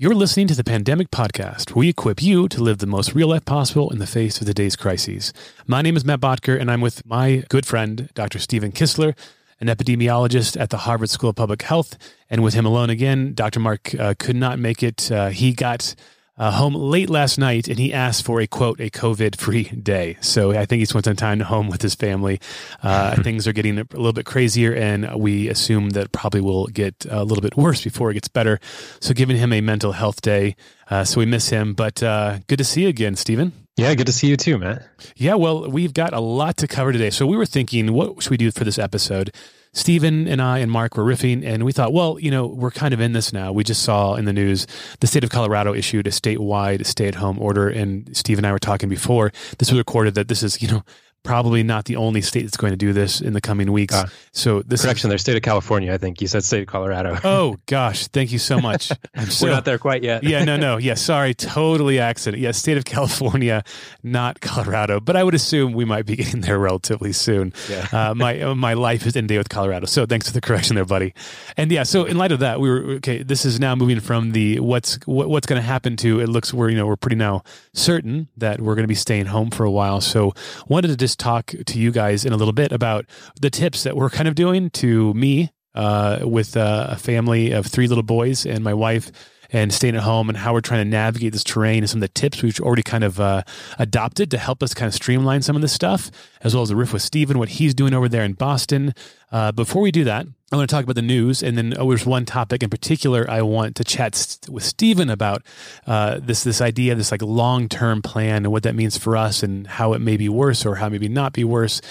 You're listening to the Pandemic Podcast, where we equip you to live the most real life possible in the face of today's crises. My name is Matt Botker, and I'm with my good friend, Dr. Stephen Kissler, an epidemiologist at the Harvard School of Public Health. And with him alone again, Dr. Mark uh, could not make it. Uh, he got uh, home late last night and he asked for a quote, a COVID free day. So I think he spent some time home with his family. Uh, things are getting a little bit crazier and we assume that probably will get a little bit worse before it gets better. So giving him a mental health day. Uh, so we miss him, but uh, good to see you again, Stephen. Yeah, good to see you too, Matt. Yeah, well, we've got a lot to cover today. So we were thinking, what should we do for this episode? Stephen and I and Mark were riffing, and we thought, well, you know, we're kind of in this now. We just saw in the news the state of Colorado issued a statewide stay at home order. And Steve and I were talking before this was recorded that this is, you know, probably not the only state that's going to do this in the coming weeks. Uh, so this correction, is, their state of California. I think you said state of Colorado. oh gosh, thank you so much. I'm so, We're not there quite yet. yeah, no, no, yeah. Sorry, totally accident. Yeah, state of California, not Colorado. But I would assume we might be getting there relatively soon. Yeah. uh, my my life is in day with Colorado. So thanks for the correction there, buddy. And yeah, so in light of that, we were okay. This is now moving from the what's what, what's going to happen to it looks we're you know we're pretty now certain that we're going to be staying home for a while. So wanted to just talk to you guys in a little bit about the tips that we're kind of doing to me uh, with uh, a family of three little boys and my wife and staying at home and how we're trying to navigate this terrain and some of the tips we've already kind of uh, adopted to help us kind of streamline some of this stuff, as well as the riff with Stephen, what he's doing over there in Boston. Uh, before we do that, I want to talk about the news, and then oh, there's one topic in particular I want to chat st- with Stephen about uh, this this idea, this like long term plan, and what that means for us, and how it may be worse or how maybe not be worse.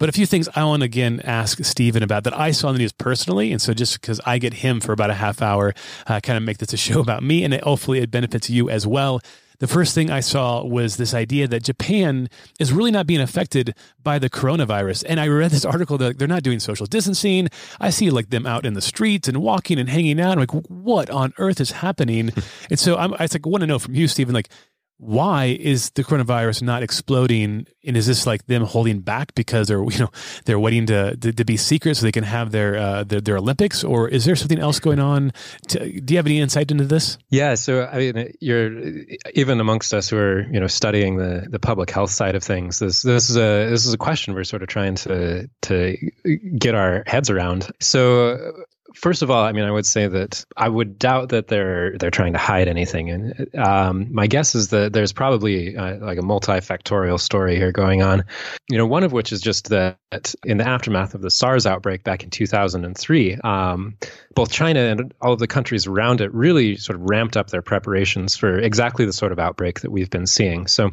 But a few things I want to again ask Stephen about that I saw in the news personally, and so just because I get him for about a half hour, uh, kind of make this a show about me, and it, hopefully it benefits you as well the first thing I saw was this idea that Japan is really not being affected by the coronavirus. And I read this article that they're not doing social distancing. I see like them out in the streets and walking and hanging out. I'm like, what on earth is happening? and so I'm, I like, want to know from you, Stephen, like, why is the coronavirus not exploding? And is this like them holding back because they're you know they're waiting to to, to be secret so they can have their, uh, their, their Olympics, or is there something else going on? To, do you have any insight into this? Yeah, so I mean, you're even amongst us who are you know studying the the public health side of things. This this is a this is a question we're sort of trying to to get our heads around. So First of all, I mean, I would say that I would doubt that they're they're trying to hide anything, and um, my guess is that there's probably uh, like a multifactorial story here going on. You know, one of which is just that in the aftermath of the SARS outbreak back in 2003, um, both China and all of the countries around it really sort of ramped up their preparations for exactly the sort of outbreak that we've been seeing. So,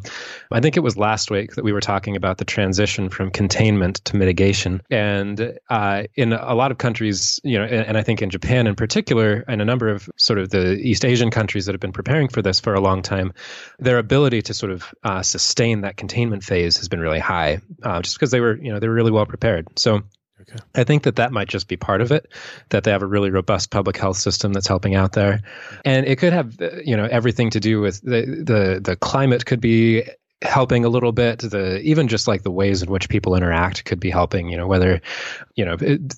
I think it was last week that we were talking about the transition from containment to mitigation, and uh, in a lot of countries, you know and I think in Japan in particular, and a number of sort of the East Asian countries that have been preparing for this for a long time, their ability to sort of uh, sustain that containment phase has been really high, uh, just because they were, you know, they were really well prepared. So. Okay. I think that that might just be part of it, that they have a really robust public health system that's helping out there, and it could have, you know, everything to do with the the the climate could be helping a little bit the even just like the ways in which people interact could be helping you know whether you know it,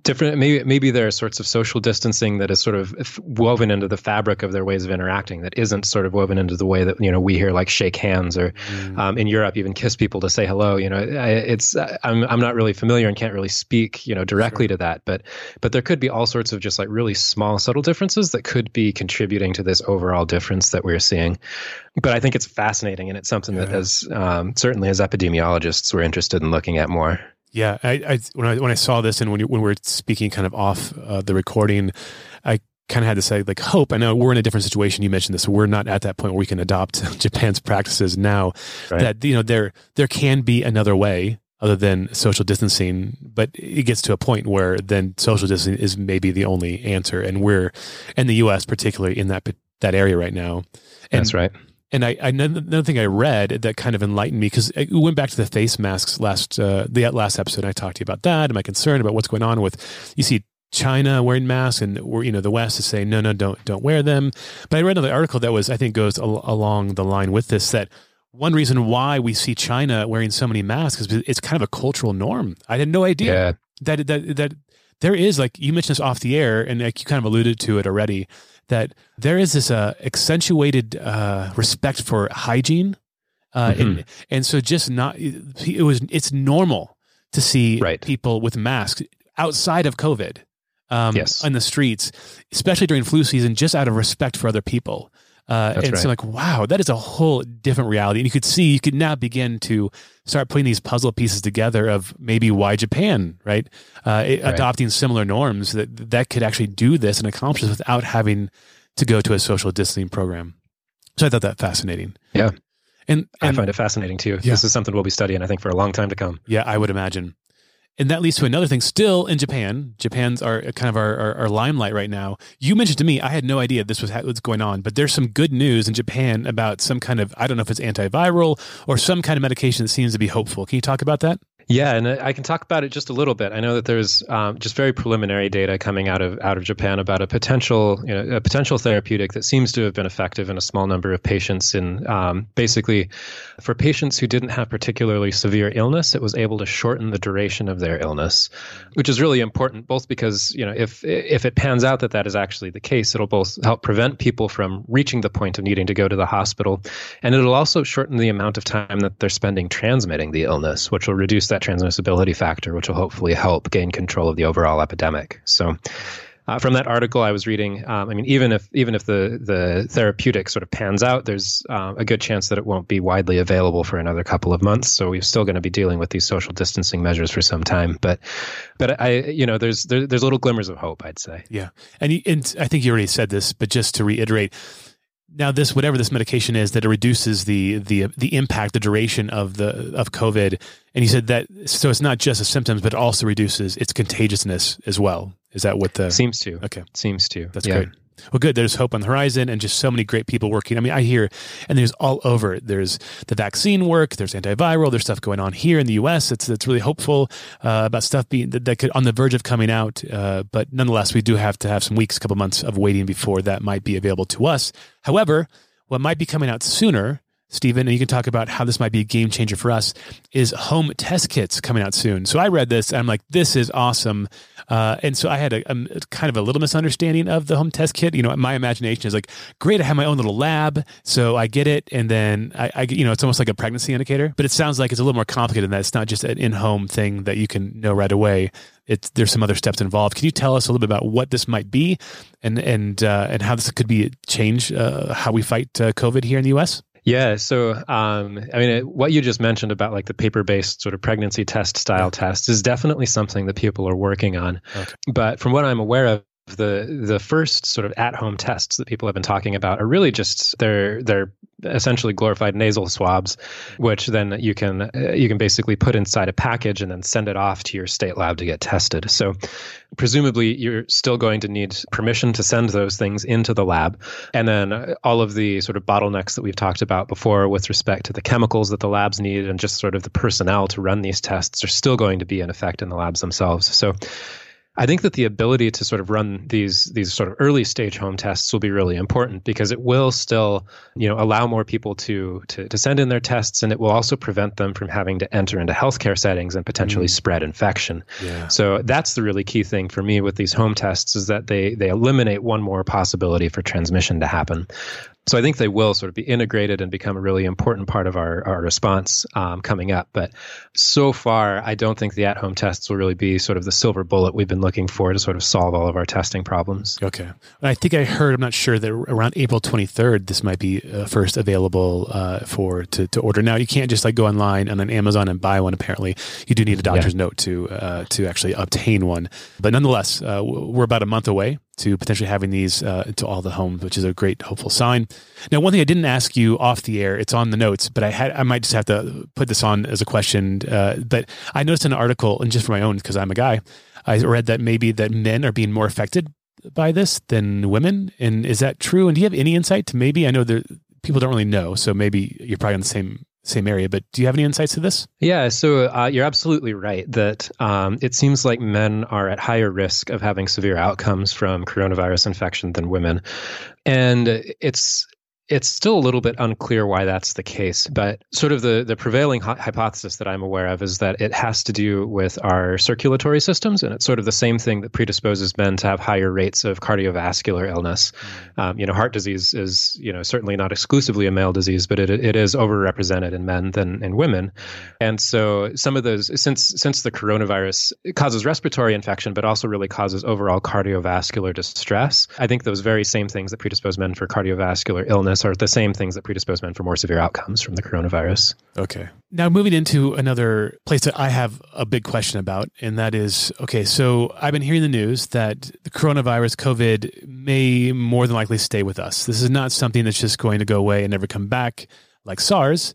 different maybe maybe there are sorts of social distancing that is sort of woven into the fabric of their ways of interacting that isn't sort of woven into the way that you know we here like shake hands or mm. um, in Europe even kiss people to say hello you know it's I'm I'm not really familiar and can't really speak you know directly sure. to that but but there could be all sorts of just like really small subtle differences that could be contributing to this overall difference that we're seeing but I think it's fascinating and it's something yeah. that as um, certainly as epidemiologists we're interested in looking at more yeah, I, I, when I when I saw this and when you, when we were speaking kind of off uh, the recording, I kind of had to say like hope. I know we're in a different situation. You mentioned this. We're not at that point where we can adopt Japan's practices now. Right. That you know there there can be another way other than social distancing, but it gets to a point where then social distancing is maybe the only answer, and we're in the U.S. particularly in that that area right now. And, That's right. And I, I another thing I read that kind of enlightened me because we went back to the face masks last uh, the last episode. I talked to you about that and my concern about what's going on with you see China wearing masks and we're, you know the West is saying no no don't don't wear them. But I read another article that was I think goes al- along the line with this that one reason why we see China wearing so many masks is it's kind of a cultural norm. I had no idea yeah. that that that there is like you mentioned this off the air, and like you kind of alluded to it already, that there is this uh, accentuated uh, respect for hygiene, uh, mm-hmm. and and so just not it was it's normal to see right. people with masks outside of COVID. Um, yes. on the streets, especially during flu season, just out of respect for other people. Uh, and right. so, like, wow, that is a whole different reality. And you could see, you could now begin to start putting these puzzle pieces together of maybe why Japan, right, uh, right. adopting similar norms that that could actually do this and accomplish this without having to go to a social distancing program. So I thought that fascinating. Yeah. And, and I find it fascinating too. Yeah. This is something we'll be studying, I think, for a long time to come. Yeah, I would imagine and that leads to another thing still in Japan. Japan's our uh, kind of our, our, our, limelight right now. You mentioned to me, I had no idea this was what's going on, but there's some good news in Japan about some kind of, I don't know if it's antiviral or some kind of medication that seems to be hopeful. Can you talk about that? Yeah, and I can talk about it just a little bit. I know that there's um, just very preliminary data coming out of out of Japan about a potential you know, a potential therapeutic that seems to have been effective in a small number of patients. In um, basically, for patients who didn't have particularly severe illness, it was able to shorten the duration of their illness, which is really important. Both because you know if if it pans out that that is actually the case, it'll both help prevent people from reaching the point of needing to go to the hospital, and it'll also shorten the amount of time that they're spending transmitting the illness, which will reduce that transmissibility factor, which will hopefully help gain control of the overall epidemic. So, uh, from that article I was reading, um, I mean, even if even if the the therapeutic sort of pans out, there's uh, a good chance that it won't be widely available for another couple of months. So we're still going to be dealing with these social distancing measures for some time. But but I, you know, there's there, there's little glimmers of hope, I'd say. Yeah, and and I think you already said this, but just to reiterate, now this whatever this medication is that it reduces the the the impact the duration of the of covid. And you said that so it's not just the symptoms but it also reduces its contagiousness as well. Is that what the seems to. Okay. Seems to. That's yeah. great well, good. There's hope on the horizon and just so many great people working. I mean, I hear, and there's all over. There's the vaccine work, there's antiviral, there's stuff going on here in the US. It's, it's really hopeful uh, about stuff being that, that, could on the verge of coming out. Uh, but nonetheless, we do have to have some weeks, a couple months of waiting before that might be available to us. However, what might be coming out sooner Stephen, and you can talk about how this might be a game changer for us, is home test kits coming out soon. So I read this and I'm like, this is awesome. Uh, and so I had a, a, kind of a little misunderstanding of the home test kit. You know, my imagination is like, great, I have my own little lab, so I get it, and then I, I you know, it's almost like a pregnancy indicator. But it sounds like it's a little more complicated than that. It's not just an in-home thing that you can know right away. It's there's some other steps involved. Can you tell us a little bit about what this might be, and and uh, and how this could be change uh, how we fight uh, COVID here in the U.S. Yeah. So, um, I mean, it, what you just mentioned about like the paper based sort of pregnancy test style test is definitely something that people are working on. Okay. But from what I'm aware of, the the first sort of at home tests that people have been talking about are really just they're they're essentially glorified nasal swabs, which then you can uh, you can basically put inside a package and then send it off to your state lab to get tested. So presumably you're still going to need permission to send those things into the lab, and then all of the sort of bottlenecks that we've talked about before with respect to the chemicals that the labs need and just sort of the personnel to run these tests are still going to be in effect in the labs themselves. So I think that the ability to sort of run these these sort of early stage home tests will be really important because it will still, you know, allow more people to to, to send in their tests and it will also prevent them from having to enter into healthcare settings and potentially mm. spread infection. Yeah. So that's the really key thing for me with these home tests is that they they eliminate one more possibility for transmission to happen so I think they will sort of be integrated and become a really important part of our, our response um, coming up. But so far, I don't think the at-home tests will really be sort of the silver bullet we've been looking for to sort of solve all of our testing problems. Okay. I think I heard, I'm not sure, that around April 23rd, this might be uh, first available uh, for to, to order. Now, you can't just like go online and on Amazon and buy one, apparently. You do need a doctor's yeah. note to, uh, to actually obtain one. But nonetheless, uh, we're about a month away to potentially having these uh, to all the homes, which is a great hopeful sign. Now, one thing I didn't ask you off the air, it's on the notes, but I had I might just have to put this on as a question. Uh, but I noticed an article, and just for my own, because I'm a guy, I read that maybe that men are being more affected by this than women, and is that true? And do you have any insight to maybe? I know that people don't really know, so maybe you're probably on the same same area. But do you have any insights to this? Yeah, so uh, you're absolutely right that um, it seems like men are at higher risk of having severe outcomes from coronavirus infection than women, and it's it's still a little bit unclear why that's the case, but sort of the, the prevailing hypothesis that I'm aware of is that it has to do with our circulatory systems, and it's sort of the same thing that predisposes men to have higher rates of cardiovascular illness. Mm. Um, you know, heart disease is you know certainly not exclusively a male disease, but it it is overrepresented in men than in women, and so some of those since since the coronavirus causes respiratory infection, but also really causes overall cardiovascular distress. I think those very same things that predispose men for cardiovascular illness illness are the same things that predispose men for more severe outcomes from the coronavirus. Okay. Now, moving into another place that I have a big question about, and that is okay, so I've been hearing the news that the coronavirus, COVID, may more than likely stay with us. This is not something that's just going to go away and never come back like SARS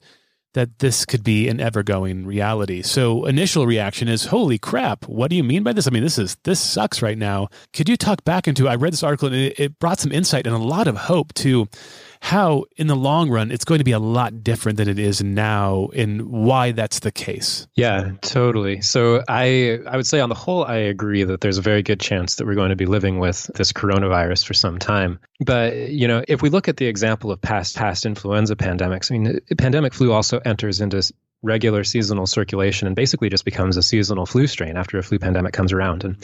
that this could be an ever-going reality. So initial reaction is, "Holy crap! What do you mean by this? I mean, this is this sucks right now." Could you talk back into? I read this article and it, it brought some insight and a lot of hope to how in the long run it's going to be a lot different than it is now and why that's the case. Yeah, totally. So I I would say on the whole I agree that there's a very good chance that we're going to be living with this coronavirus for some time. But you know, if we look at the example of past past influenza pandemics, I mean pandemic flu also enters into regular seasonal circulation and basically just becomes a seasonal flu strain after a flu pandemic comes around. And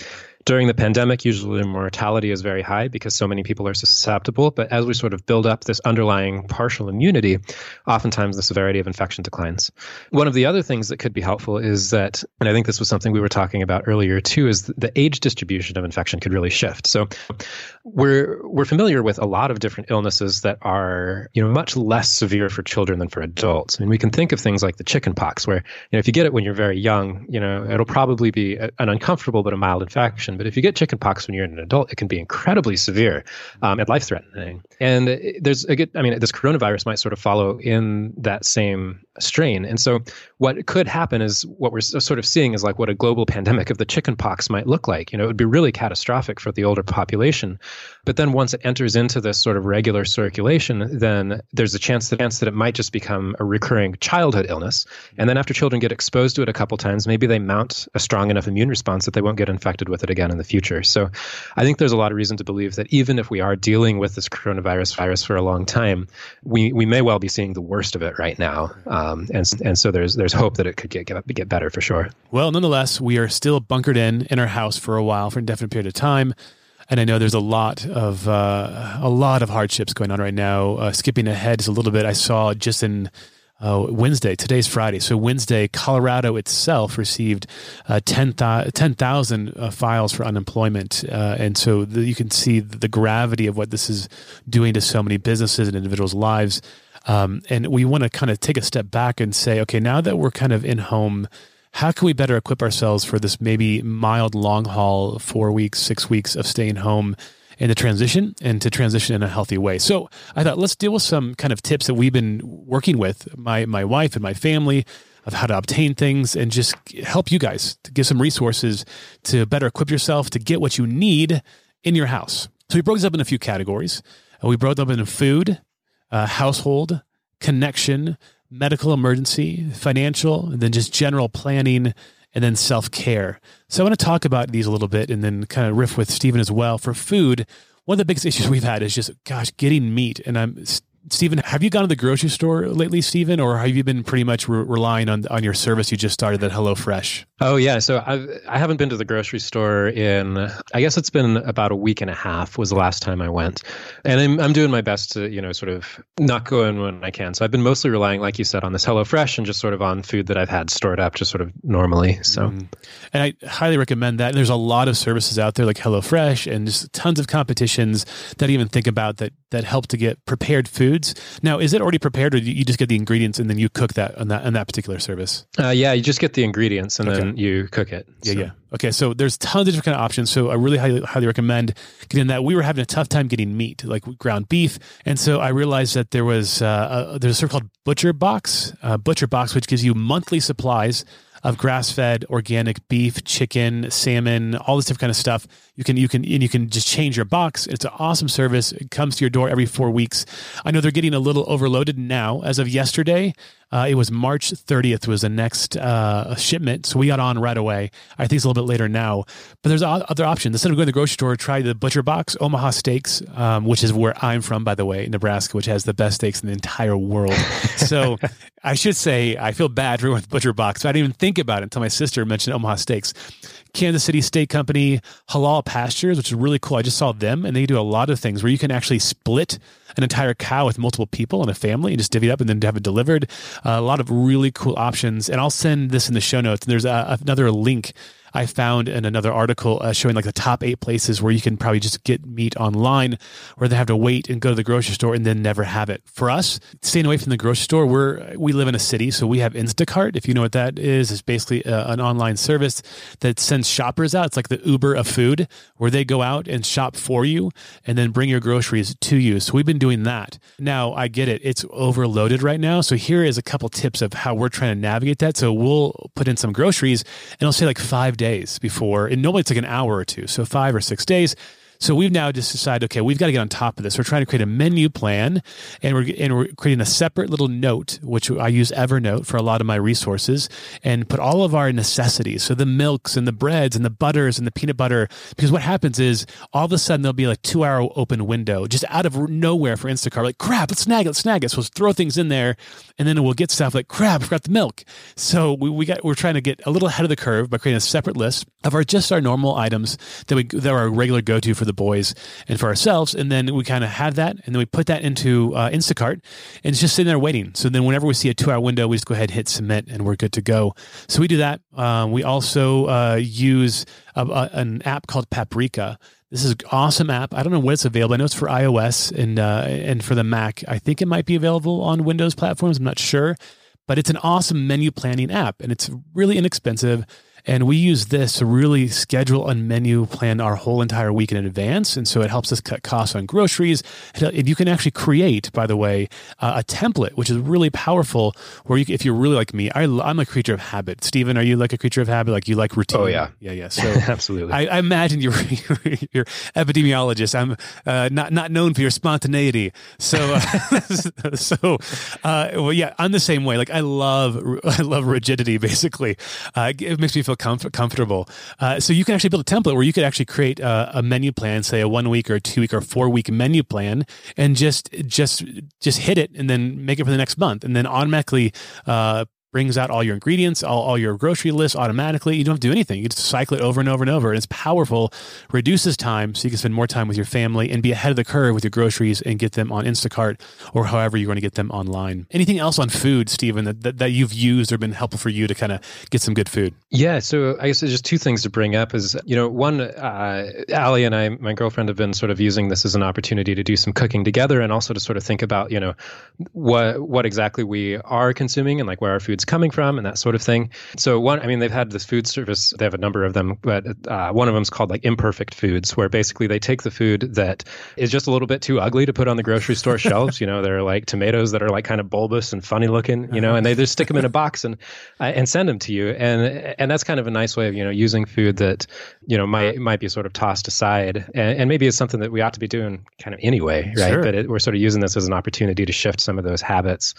during the pandemic, usually mortality is very high because so many people are susceptible. But as we sort of build up this underlying partial immunity, oftentimes the severity of infection declines. One of the other things that could be helpful is that, and I think this was something we were talking about earlier too, is the age distribution of infection could really shift. So we're we're familiar with a lot of different illnesses that are you know much less severe for children than for adults. I mean, we can think of things like the chickenpox, where you know if you get it when you're very young, you know it'll probably be a, an uncomfortable but a mild infection but if you get chickenpox when you're an adult, it can be incredibly severe um, and life threatening. And there's a good, I mean, this coronavirus might sort of follow in that same strain. And so what could happen is what we're sort of seeing is like what a global pandemic of the chickenpox might look like. You know, it would be really catastrophic for the older population. But then once it enters into this sort of regular circulation, then there's a chance that, chance that it might just become a recurring childhood illness. And then after children get exposed to it a couple times, maybe they mount a strong enough immune response that they won't get infected with it again in the future. So I think there's a lot of reason to believe that even if we are dealing with this coronavirus virus for a long time, we, we may well be seeing the worst of it right now. Um, and, and so there's, there's hope that it could get, get, better for sure. Well, nonetheless, we are still bunkered in in our house for a while, for an indefinite period of time and I know there's a lot of uh, a lot of hardships going on right now. Uh, skipping ahead just a little bit, I saw just in uh, Wednesday. Today's Friday. So Wednesday, Colorado itself received uh, 10,000 10, uh, files for unemployment. Uh, and so the, you can see the gravity of what this is doing to so many businesses and individuals' lives. Um, and we want to kind of take a step back and say, okay, now that we're kind of in home, how can we better equip ourselves for this maybe mild long haul, four weeks, six weeks of staying home and to transition and to transition in a healthy way. So I thought let's deal with some kind of tips that we've been working with my my wife and my family of how to obtain things and just help you guys to give some resources to better equip yourself to get what you need in your house. So we broke this up in a few categories. Uh, we broke them up into food, uh, household, connection, medical emergency, financial, and then just general planning and then self care. So I want to talk about these a little bit and then kind of riff with Stephen as well. For food, one of the biggest issues we've had is just, gosh, getting meat. And I'm Stephen, have you gone to the grocery store lately, Stephen, or have you been pretty much re- relying on on your service you just started at HelloFresh? Oh yeah, so I've I haven't been to the grocery store in I guess it's been about a week and a half was the last time I went, and I'm I'm doing my best to you know sort of not go in when I can. So I've been mostly relying, like you said, on this HelloFresh and just sort of on food that I've had stored up, just sort of normally. So, mm. and I highly recommend that. There's a lot of services out there like HelloFresh and just tons of competitions that even think about that that help to get prepared foods. Now, is it already prepared, or do you just get the ingredients and then you cook that on that on that particular service? Uh, yeah, you just get the ingredients and okay. then you cook it. Yeah, so. yeah. Okay, so there's tons of different kind of options. So I really highly, highly recommend getting that. We were having a tough time getting meat, like ground beef, and so I realized that there was uh, a, there's a service called Butcher Box, uh, Butcher Box, which gives you monthly supplies of grass-fed organic beef, chicken, salmon, all this different kind of stuff. You can you can and you can just change your box. It's an awesome service. It comes to your door every four weeks. I know they're getting a little overloaded now. As of yesterday, Uh, it was March 30th was the next uh, shipment, so we got on right away. I think it's a little bit later now, but there's other options. Instead of going to the grocery store, try the Butcher Box Omaha Steaks, um, which is where I'm from, by the way, Nebraska, which has the best steaks in the entire world. so I should say I feel bad for going with Butcher Box. So I didn't even think about it until my sister mentioned Omaha Steaks. Kansas City Steak Company, Halal Pastures, which is really cool. I just saw them, and they do a lot of things where you can actually split an entire cow with multiple people in a family and just divvy it up and then have it delivered. Uh, a lot of really cool options. And I'll send this in the show notes. And there's a, another link I found in another article uh, showing like the top eight places where you can probably just get meat online, where they have to wait and go to the grocery store and then never have it. For us, staying away from the grocery store, we're we live in a city, so we have Instacart. If you know what that is, it's basically uh, an online service that sends shoppers out. It's like the Uber of food, where they go out and shop for you and then bring your groceries to you. So we've been doing that. Now I get it; it's overloaded right now. So here is a couple tips of how we're trying to navigate that. So we'll put in some groceries, and it'll say like five days days before, and normally it's like an hour or two, so five or six days so we've now just decided, okay, we've got to get on top of this. We're trying to create a menu plan, and we're and we're creating a separate little note, which I use Evernote for a lot of my resources, and put all of our necessities, so the milks and the breads and the butters and the peanut butter. Because what happens is all of a sudden there'll be like two hour open window just out of nowhere for Instacart. Like crap, let's snag it, let's snag it. So let's throw things in there, and then we'll get stuff like crap, I forgot the milk. So we, we got we're trying to get a little ahead of the curve by creating a separate list of our just our normal items that we that are our regular go to for the boys and for ourselves. And then we kind of have that, and then we put that into uh, Instacart, and it's just sitting there waiting. So then whenever we see a two hour window, we just go ahead and hit submit, and we're good to go. So we do that. Um, we also uh, use a, a, an app called Paprika. This is an awesome app. I don't know when it's available. I know it's for iOS and uh, and for the Mac. I think it might be available on Windows platforms. I'm not sure, but it's an awesome menu planning app, and it's really inexpensive. And we use this to really schedule and menu plan our whole entire week in advance. And so it helps us cut costs on groceries. And you can actually create, by the way, uh, a template, which is really powerful.Epwhere you, if you're really like me, I, am a creature of habit. Stephen, are you like a creature of habit? Like you like routine? Oh yeah, yeah, yeah. So absolutely. I, I, imagine you're you're epidemiologist. I'm uh, not not known for your spontaneity. So uh, so uh, well, yeah, I'm the same way. Like I love I love rigidity. Basically, uh, it makes me feel feel comf- comfortable. Uh, so you can actually build a template where you could actually create a, a menu plan, say a one week or two week or four week menu plan, and just just just hit it, and then make it for the next month, and then automatically uh, brings out all your ingredients, all, all your grocery lists automatically. You don't have to do anything. You just cycle it over and over and over. And it's powerful, reduces time so you can spend more time with your family and be ahead of the curve with your groceries and get them on Instacart or however you're going to get them online. Anything else on food, Stephen, that, that, that you've used or been helpful for you to kind of get some good food? Yeah. So I guess there's just two things to bring up is, you know, one, uh, Allie and I, my girlfriend, have been sort of using this as an opportunity to do some cooking together and also to sort of think about, you know, what, what exactly we are consuming and like where our food's coming from and that sort of thing. So one, I mean, they've had this food service. They have a number of them, but uh, one of them is called like imperfect foods, where basically they take the food that is just a little bit too ugly to put on the grocery store shelves. You know, they're like tomatoes that are like kind of bulbous and funny looking. You know, and they just stick them in a box and uh, and send them to you. And and that's kind of a nice way of you know using food that you know might might be sort of tossed aside, and, and maybe it's something that we ought to be doing kind of anyway, right? Sure. But it, we're sort of using this as an opportunity to shift some of those habits.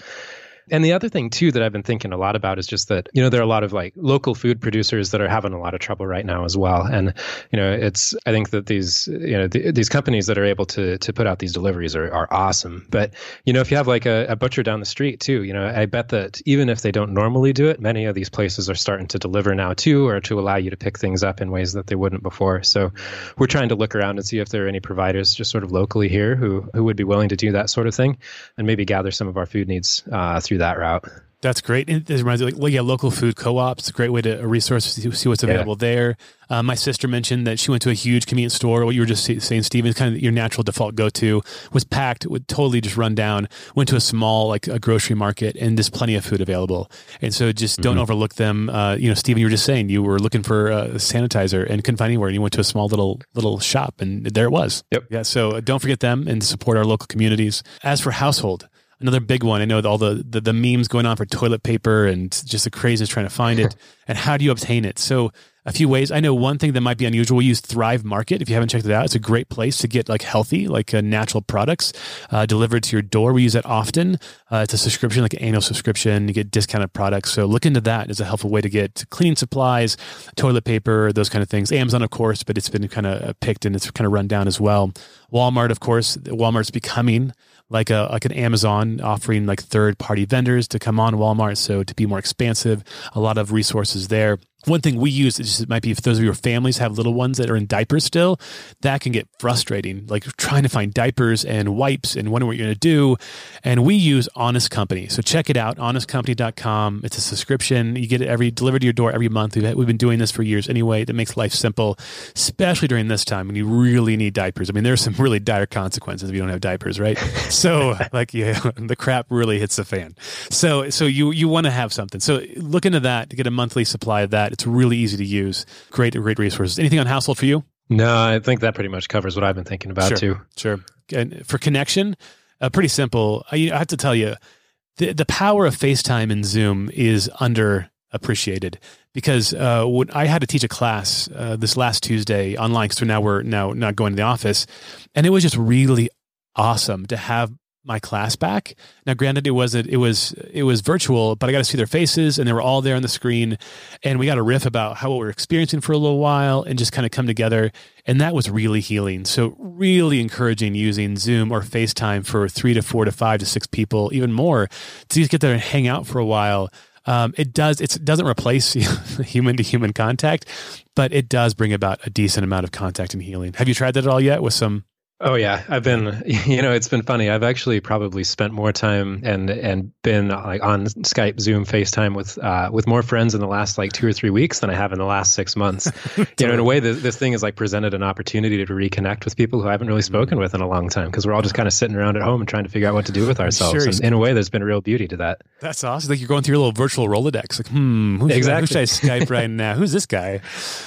And the other thing too that I've been thinking a lot about is just that you know there are a lot of like local food producers that are having a lot of trouble right now as well. And you know it's I think that these you know the, these companies that are able to to put out these deliveries are, are awesome. But you know if you have like a, a butcher down the street too, you know I bet that even if they don't normally do it, many of these places are starting to deliver now too, or to allow you to pick things up in ways that they wouldn't before. So we're trying to look around and see if there are any providers just sort of locally here who who would be willing to do that sort of thing, and maybe gather some of our food needs uh, through that route. That's great. It reminds me, like, well, yeah, local food co-ops. A great way to a resource to see what's available yeah. there. Uh, my sister mentioned that she went to a huge convenience store. What you were just saying, Stephen, kind of your natural default go-to was packed, would totally just run down. Went to a small like a grocery market, and there's plenty of food available. And so just don't mm-hmm. overlook them. Uh, you know, Stephen, you were just saying you were looking for a sanitizer and couldn't find anywhere, and you went to a small little little shop, and there it was. Yep. Yeah. So don't forget them and support our local communities. As for household another big one. I know all the, the, the memes going on for toilet paper and just the craziness trying to find it and how do you obtain it. So a few ways. I know one thing that might be unusual. We use Thrive Market. If you haven't checked it out, it's a great place to get like healthy, like uh, natural products uh, delivered to your door. We use that often. Uh, it's a subscription, like an annual subscription. You get discounted products. So look into that as a helpful way to get cleaning supplies, toilet paper, those kind of things. Amazon, of course, but it's been kind of uh, picked and it's kind of run down as well. Walmart, of course, Walmart's becoming like a like an Amazon offering like third party vendors to come on Walmart. So to be more expansive, a lot of resources there one thing we use is it might be if those of your families have little ones that are in diapers still, that can get frustrating. Like trying to find diapers and wipes and wondering what you're going to do. And we use Honest Company. So check it out, honestcompany.com. It's a subscription. You get it every delivered to your door every month. We've, we've been doing this for years anyway. That makes life simple, especially during this time when you really need diapers. I mean, there's some really dire consequences if you don't have diapers, right? so like yeah, the crap really hits the fan. So so you you want to have something. So look into that to get a monthly supply of that. It's really easy to use. Great, great resources. Anything on household for you? No, I think that pretty much covers what I've been thinking about sure, too. Sure. And for connection, uh, pretty simple. I, I have to tell you, the the power of FaceTime and Zoom is underappreciated because uh, when I had to teach a class uh, this last Tuesday online, because now we're now not going to the office, and it was just really awesome to have my class back. Now, granted, it was it was it was virtual, but I got to see their faces, and they were all there on the screen, and we got a riff about how what we are experiencing for a little while, and just kind of come together, and that was really healing. So, really encouraging using Zoom or FaceTime for three to four to five to six people, even more, to just get there and hang out for a while. Um, it does it doesn't replace human to human contact, but it does bring about a decent amount of contact and healing. Have you tried that at all yet with some Oh yeah, I've been. You know, it's been funny. I've actually probably spent more time and and been like on Skype, Zoom, FaceTime with uh, with more friends in the last like two or three weeks than I have in the last six months. You know, in a way, this, this thing has like presented an opportunity to reconnect with people who I haven't really spoken mm-hmm. with in a long time because we're all just kind of sitting around at home and trying to figure out what to do with ourselves. Sure, and in a way, there's been a real beauty to that. That's awesome. Like you're going through your little virtual Rolodex. Like, hmm, who's exactly. Who should I Skype right now? Who's this guy?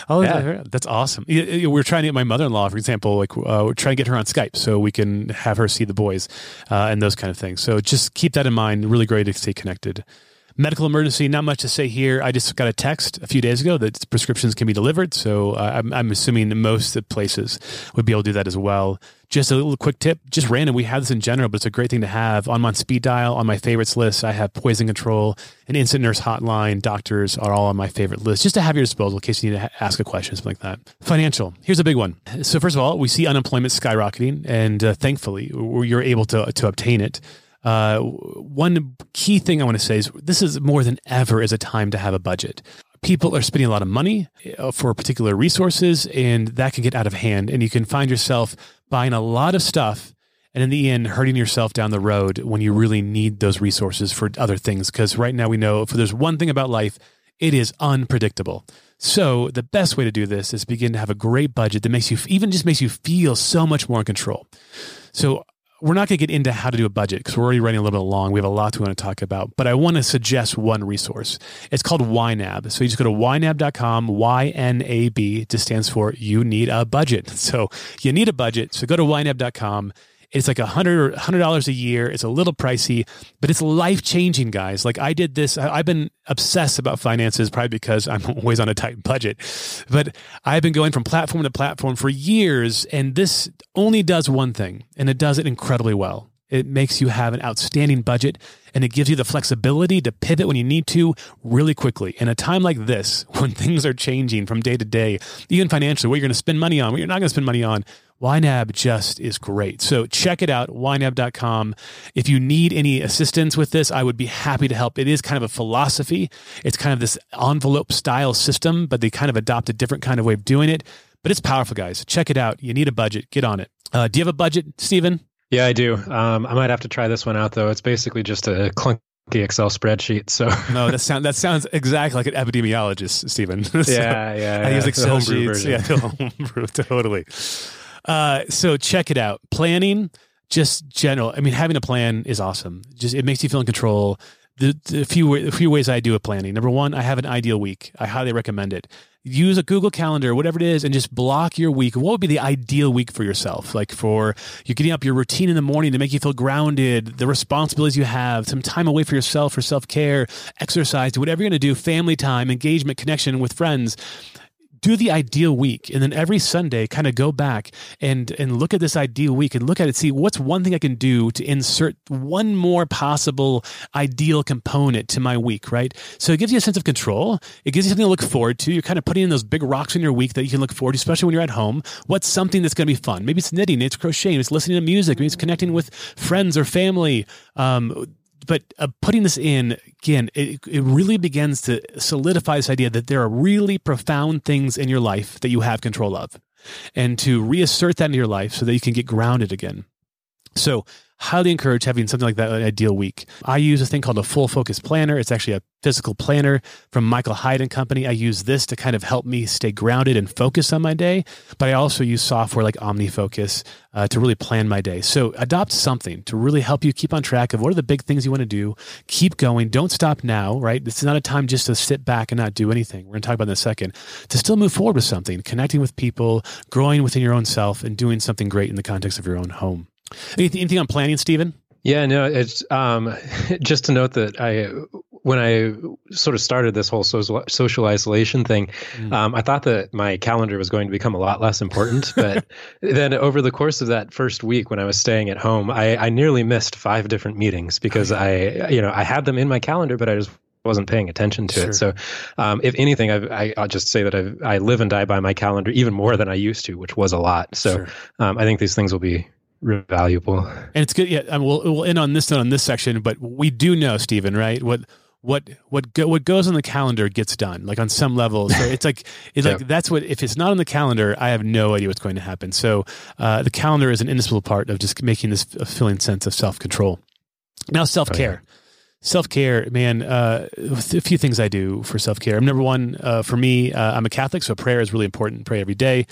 Oh, yeah. that's awesome. We're trying to get my mother-in-law, for example, like uh, we're trying to get her on Skype so we can have her see the boys uh, and those kind of things. So just keep that in mind. Really great to stay connected. Medical emergency, not much to say here. I just got a text a few days ago that prescriptions can be delivered. So uh, I'm, I'm assuming most places would be able to do that as well. Just a little quick tip, just random. We have this in general, but it's a great thing to have. On my speed dial, on my favorites list, I have poison control, an instant nurse hotline, doctors are all on my favorite list, just to have your disposal in case you need to ask a question, something like that. Financial. Here's a big one. So first of all, we see unemployment skyrocketing, and uh, thankfully, you're able to to obtain it. Uh, one key thing I want to say is this is more than ever is a time to have a budget. People are spending a lot of money uh, for particular resources, and that can get out of hand. And you can find yourself buying a lot of stuff and in the end hurting yourself down the road when you really need those resources for other things because right now we know if there's one thing about life it is unpredictable so the best way to do this is begin to have a great budget that makes you even just makes you feel so much more in control so we're not going to get into how to do a budget because we're already running a little bit long. We have a lot we want to talk about, but I want to suggest one resource. It's called YNAB. So you just go to ynab.com. Y-N-A-B just stands for you need a budget. So you need a budget. So go to ynab.com it's like a hundred hundred dollars a year. It's a little pricey, but it's life changing, guys. Like I did this. I've been obsessed about finances, probably because I'm always on a tight budget. But I've been going from platform to platform for years, and this only does one thing, and it does it incredibly well. It makes you have an outstanding budget and it gives you the flexibility to pivot when you need to really quickly. In a time like this, when things are changing from day to day, even financially, what you're going to spend money on, what you're not going to spend money on, YNAB just is great. So check it out, ynab.com. If you need any assistance with this, I would be happy to help. It is kind of a philosophy. It's kind of this envelope style system, but they kind of adopt a different kind of way of doing it. But it's powerful, guys. Check it out. You need a budget. Get on it. Uh, do you have a budget, Stephen? Yeah, I do. Um, I might have to try this one out, though. It's basically just a clunky Excel spreadsheet. So no, that sounds that sounds exactly like an epidemiologist, Stephen. so yeah, yeah, I use Excel sheets. Version. Yeah, homebrew, totally. Uh, so check it out. Planning, just general. I mean, having a plan is awesome. Just it makes you feel in control. The, the few the few ways I do a planning. Number one, I have an ideal week. I highly recommend it. Use a Google Calendar, whatever it is, and just block your week. What would be the ideal week for yourself? Like for you getting up your routine in the morning to make you feel grounded, the responsibilities you have, some time away for yourself for self care, exercise, whatever you're going to do, family time, engagement, connection with friends do the ideal week and then every sunday kind of go back and and look at this ideal week and look at it see what's one thing i can do to insert one more possible ideal component to my week right? So it gives you a sense of control. It gives you something to look forward to. You're kind of putting in those big rocks in your week that you can look forward to especially when you're at home. What's something that's going to be fun? Maybe it's knitting it's crocheting it's listening to music maybe it's connecting with friends or family. Um, but uh, putting this in again, it, it really begins to solidify this idea that there are really profound things in your life that you have control of, and to reassert that in your life so that you can get grounded again. So highly encourage having something like that an ideal week. I use a thing called a full focus planner. It's actually a physical planner from Michael Hyatt and Company. I use this to kind of help me stay grounded and focused on my day. But I also use software like OmniFocus uh, to really plan my day. So adopt something to really help you keep on track of what are the big things you want to do. Keep going. Don't stop now, right? This is not a time just to sit back and not do anything. We're going to talk about in a second. To still move forward with something, connecting with people, growing within your own self, and doing something great in the context of your own home. Anything, anything on planning, Stephen? Yeah, no, it's um, just to note that I, when I sort of started this whole social, social isolation thing, mm. um, I thought that my calendar was going to become a lot less important. But then over the course of that first week when I was staying at home, I, I nearly missed five different meetings because oh. I, you know, I had them in my calendar, but I just wasn't paying attention to sure. it. So, um, if anything, I've, I, will just say that I've, i live and die by my calendar even more than I used to, which was a lot. So, sure. um, I think these things will be valuable. And it's good. Yeah, I mean, we'll we'll end on this note on this section, but we do know, Stephen, right? What what what go, what goes on the calendar gets done. Like on some level, so it's like it's like that's what if it's not on the calendar, I have no idea what's going to happen. So uh, the calendar is an indispensable part of just making this feeling sense of self control. Now, self care. Oh, yeah self care, man. Uh, a few things I do for self care. Number one, uh, for me, uh, I'm a Catholic, so prayer is really important. Pray every day.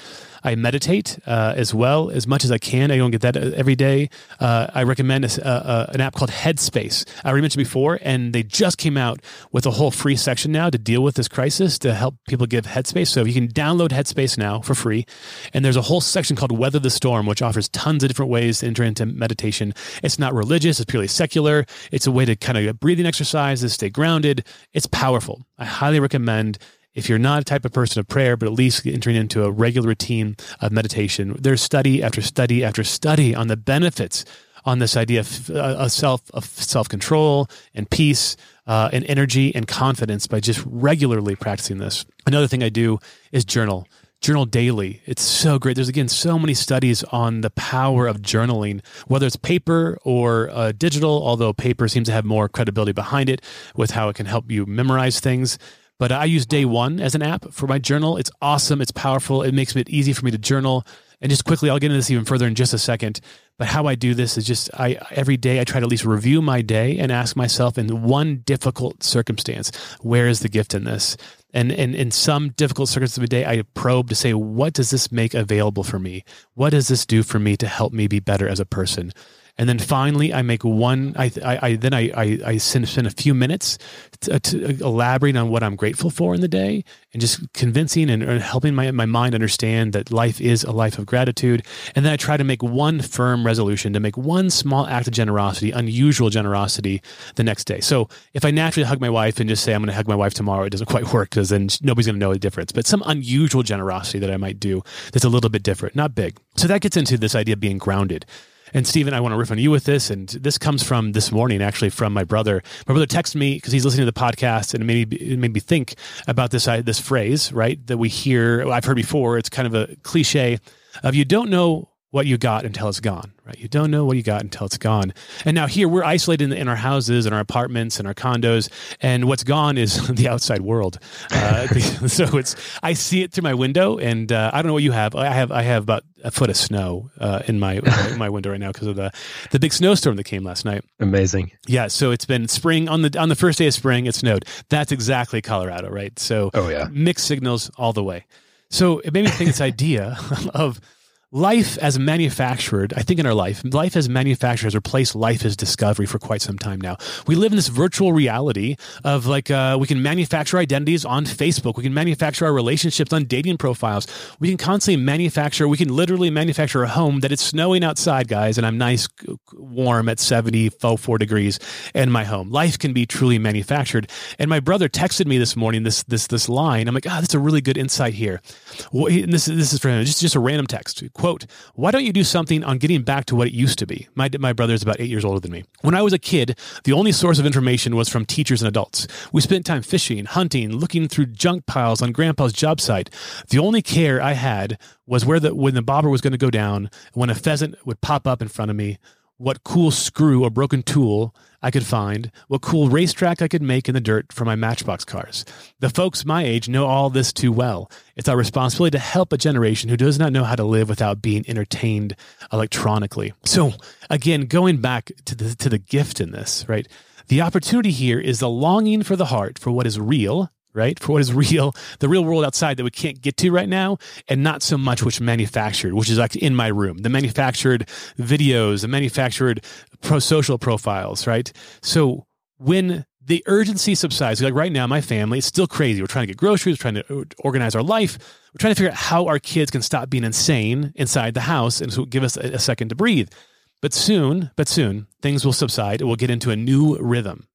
I meditate uh, as well as much as I can. I don't get that uh, every day. Uh, I recommend a, an app called Headspace. I already mentioned before, and they just came out with a whole free section now to deal with this crisis to help people give Headspace. So you can download Headspace now for free, and there's a whole section called Weather the Storm, which offers tons of different ways to enter into meditation. It's not religious; it's purely secular. It's a way to kind of breathing exercises, stay grounded. It's powerful. I highly recommend if you're not a type of person of prayer, but at least entering into a regular routine of meditation, there's study after study after study on the benefits on this idea of, uh, self of self control and peace uh, and energy and confidence by just regularly practicing this. Another thing I do is journal. Journal daily. It's so great. There's again so many studies on the power of journaling, whether it's paper or uh, digital, although paper seems to have more credibility behind it with how it can help you memorize things. But I use Day One as an app for my journal. It's awesome. It's powerful. It makes it easy for me to journal. And just quickly, I'll get into this even further in just a second. But how I do this is just I every day I try to at least review my day and ask myself in one difficult circumstance, where is the gift in this? And, and in some difficult circumstances of the day, I probe to say, what does this make available for me? What does this do for me to help me be better as a person? And then finally I make one. I, I, I then I, I, I spend, spend a few minutes uh, to, to elaborating on what I'm grateful for in the day, and just convincing and, and helping my my mind understand that life is a life of gratitude. And then I try to make one firm resolution to make one small act of generosity, unusual generosity, the next day. So if I naturally hug my wife and just say I'm going to hug my wife tomorrow, it doesn't quite work because then nobody's going to know the difference. But some unusual generosity that I might do that's a little bit different, not big. So that gets into this idea of being grounded. And Stephen, I want to riff on you with this. And this comes from this morning, actually, from my brother. My brother texted me because he's listening to the podcast, and it made me, it made me think about this this phrase, right? That we hear, I've heard before. It's kind of a cliche of you don't know what you got until it's gone, right? You don't know what you got until it's gone. And now here we're isolated in, in our houses and our apartments and our condos, and what's gone is the outside world. Uh, so it's I see it through my window, and uh, I don't know what you have. I have I have about a foot of snow uh, in my in my window right now because of the the big snowstorm that came last night. Amazing. Yeah. So it's been spring on the on the first day of spring. It snowed. That's exactly Colorado, right? So oh yeah, mixed signals all the way. So it made me think this idea of life as manufactured, I think in our life, life as manufactured has replaced life as discovery for quite some time now. We live in this virtual reality of like, uh, we can manufacture identities on Facebook. We can manufacture our relationships on dating profiles. We can constantly manufacture, we can literally manufacture a home that it's snowing outside, guys, and I'm nice, warm at 74 degrees in my home. Life can be truly manufactured. And my brother texted me this morning, this, this, this line. I'm like, ah, oh, that's a really good insight here. Well, this, this is for him, just, just a random text quote, why don't you do something on getting back to what it used to be? My, my brother is about eight years older than me. When I was a kid, the only source of information was from teachers and adults. We spent time fishing, hunting, looking through junk piles on grandpa's job site. The only care I had was where the, when the bobber was going to go down, when a pheasant would pop up in front of me, what cool screw or broken tool I could find, what cool racetrack I could make in the dirt for my Matchbox cars. The folks my age know all this too well. It's our responsibility to help a generation who does not know how to live without being entertained electronically. So, again, going back to the, to the gift in this, right? The opportunity here is the longing for the heart for what is real right? For what is real, the real world outside that we can't get to right now, and not so much which manufactured, which is like in my room, the manufactured videos, the manufactured pro social profiles, right? So when the urgency subsides, like right now, my family is still crazy. We're trying to get groceries, we're trying to organize our life. We're trying to figure out how our kids can stop being insane inside the house and so give us a, second to breathe. But soon, but soon, things will subside. We'll get into a new rhythm.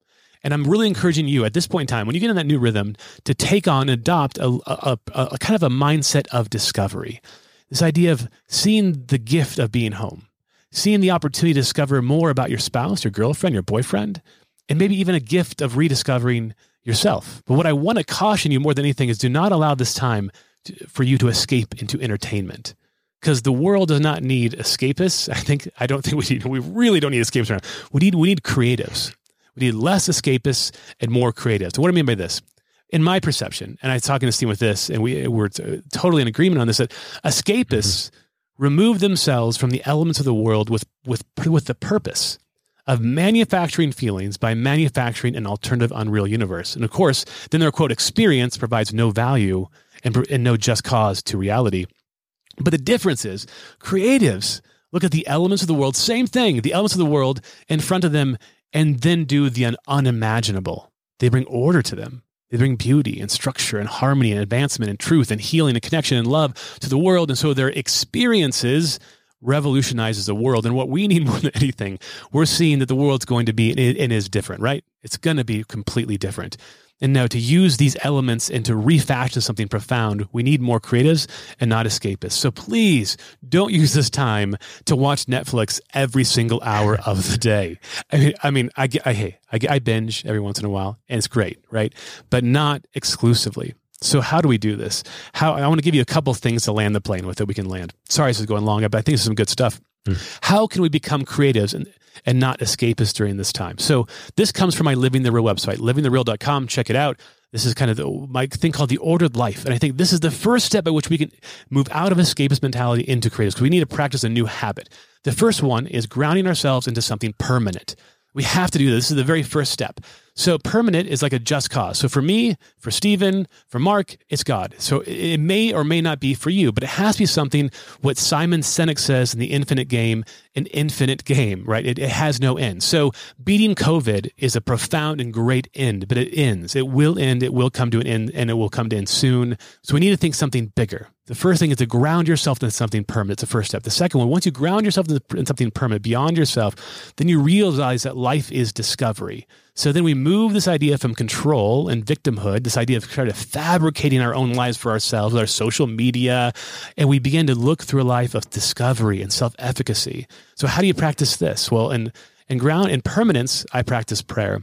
And I'm really encouraging you at this point in time, when you get in that new rhythm, to take on, adopt a, a, a, a kind of a mindset of discovery. This idea of seeing the gift of being home, seeing the opportunity to discover more about your spouse, your girlfriend, your boyfriend, and maybe even a gift of rediscovering yourself. But what I want to caution you more than anything is do not allow this time to, for you to escape into entertainment because the world does not need escapists. I think I don't think we need. We really don't need escapists. Around. We need we need creatives. We need less escapists and more creatives. So, what do I mean by this? In my perception, and I was talking to Steve with this, and we were totally in agreement on this, that escapists mm-hmm. remove themselves from the elements of the world with, with, with the purpose of manufacturing feelings by manufacturing an alternative unreal universe. And of course, then their quote experience provides no value and, and no just cause to reality. But the difference is creatives look at the elements of the world, same thing, the elements of the world in front of them and then do the un- unimaginable. They bring order to them. They bring beauty and structure and harmony and advancement and truth and healing and connection and love to the world. And so their experiences revolutionizes the world. And what we need more than anything, we're seeing that the world's going to be and is different, right? It's going to be completely different. And now to use these elements and to refashion something profound, we need more creatives and not escapists. So please don't use this time to watch Netflix every single hour of the day. I mean, I mean, I, I, hey, I, I binge every once in a while and it's great, right? But not exclusively. So how do we do this? How I want to give you a couple things to land the plane with that we can land. Sorry, this is going long, but I think this is some good stuff. Mm. How can we become creatives and and not escapists during this time. So this comes from my Living the Real website, livingthereal.com. Check it out. This is kind of the, my thing called the ordered life. And I think this is the first step by which we can move out of escapist mentality into creatives. We need to practice a new habit. The first one is grounding ourselves into something permanent. We have to do this. This is the very first step. So permanent is like a just cause. So for me, for Stephen, for Mark, it's God. So it may or may not be for you, but it has to be something what Simon Sinek says in the infinite game, an infinite game, right? It, it has no end. So beating COVID is a profound and great end, but it ends. It will end. It will come to an end and it will come to an end soon. So we need to think something bigger. The first thing is to ground yourself in something permanent. It's the first step. The second one, once you ground yourself in something permanent beyond yourself, then you realize that life is discovery. So then we move this idea from control and victimhood, this idea of kind of fabricating our own lives for ourselves with our social media, and we begin to look through a life of discovery and self efficacy. So how do you practice this? Well, in, in ground in permanence, I practice prayer.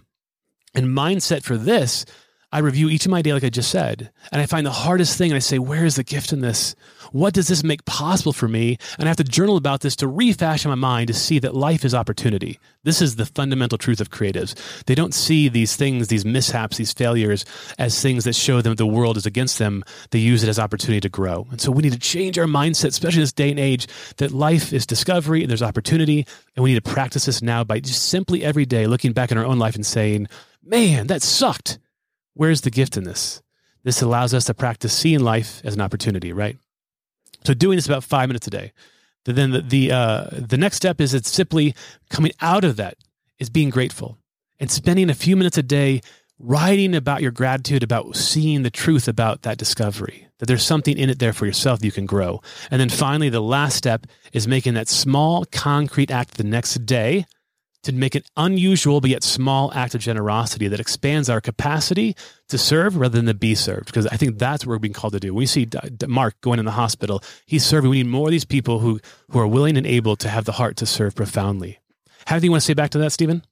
And mindset for this I review each of my day, like I just said, and I find the hardest thing and I say, where is the gift in this? What does this make possible for me? And I have to journal about this to refashion my mind to see that life is opportunity. This is the fundamental truth of creatives. They don't see these things, these mishaps, these failures as things that show them the world is against them. They use it as opportunity to grow. And so we need to change our mindset, especially in this day and age, that life is discovery and there's opportunity. And we need to practice this now by just simply every day looking back in our own life and saying, man, that sucked Where's the gift in this? This allows us to practice seeing life as an opportunity, right? So, doing this about five minutes a day. then the the, uh, the next step is it's simply coming out of that is being grateful and spending a few minutes a day writing about your gratitude about seeing the truth about that discovery that there's something in it there for yourself you can grow and then finally the last step is making that small concrete act the next day to make an unusual but yet small act of generosity that expands our capacity to serve rather than to be served. Because I think that's what we're being called to do. We see Mark going in the hospital, he's serving. We need more of these people who, who are willing and able to have the heart to serve profoundly. How do you want to say back to that, Stephen?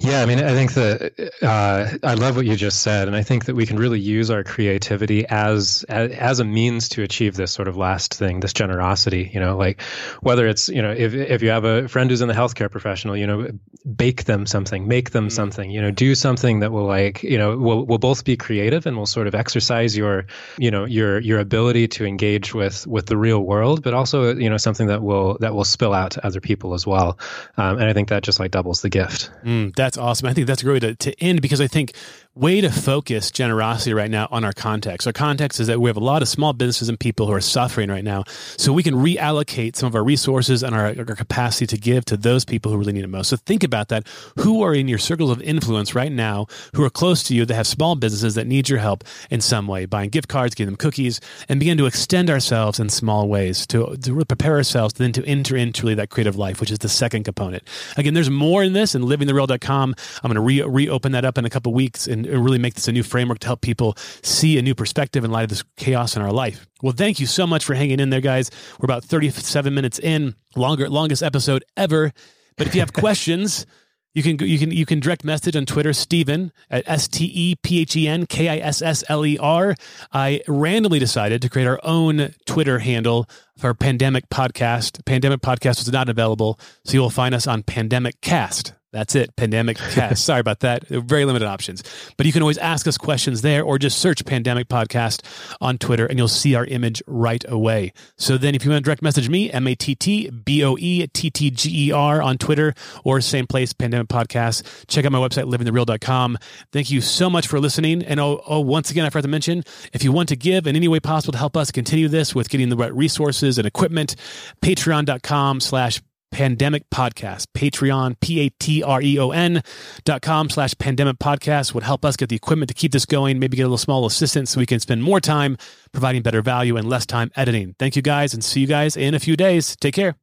Yeah, I mean, I think that uh, I love what you just said, and I think that we can really use our creativity as, as, as a means to achieve this sort of last thing, this generosity. You know, like whether it's you know if if you have a friend who's in the healthcare professional, you know, bake them something, make them mm-hmm. something, you know, do something that will like you know will will both be creative and will sort of exercise your you know your your ability to engage with with the real world, but also you know something that will that will spill out to other people as well. Um, and I think that just like doubles the gift. Mm, that's awesome. I think that's a great way to, to end because I think way to focus generosity right now on our context. Our context is that we have a lot of small businesses and people who are suffering right now. So we can reallocate some of our resources and our, our capacity to give to those people who really need it most. So think about that. Who are in your circles of influence right now who are close to you that have small businesses that need your help in some way, buying gift cards, giving them cookies, and begin to extend ourselves in small ways to, to prepare ourselves then to enter into really that creative life, which is the second component. Again, there's more in this in livingthereal.com. I'm going to re- reopen that up in a couple weeks and and really make this a new framework to help people see a new perspective in light of this chaos in our life. Well, thank you so much for hanging in there, guys. We're about 37 minutes in, longer, longest episode ever. But if you have questions, you can you can you can direct message on Twitter, Stephen at S T E P H E N K I S S L E R. I randomly decided to create our own Twitter handle for Pandemic Podcast. Pandemic Podcast was not available, so you will find us on Pandemic Cast. That's it. Pandemic Cast. Sorry about that. Very limited options. But you can always ask us questions there or just search Pandemic Podcast on Twitter and you'll see our image right away. So then if you want to direct message me, M A T T B O E T T G E R on Twitter or same place, Pandemic Podcast, check out my website, livingthereal.com. Thank you so much for listening. And oh, oh, once again, I forgot to mention, if you want to give in any way possible to help us continue this with getting the right resources and equipment, patreon.com slash pandemic podcast. Patreon p-a-t-r-e-o-n dot com slash pandemic podcast would help us get the equipment to keep this going maybe get a little small assistance so we can spend more time providing better value and less time editing. Thank you guys and see you guys in a few days. Take care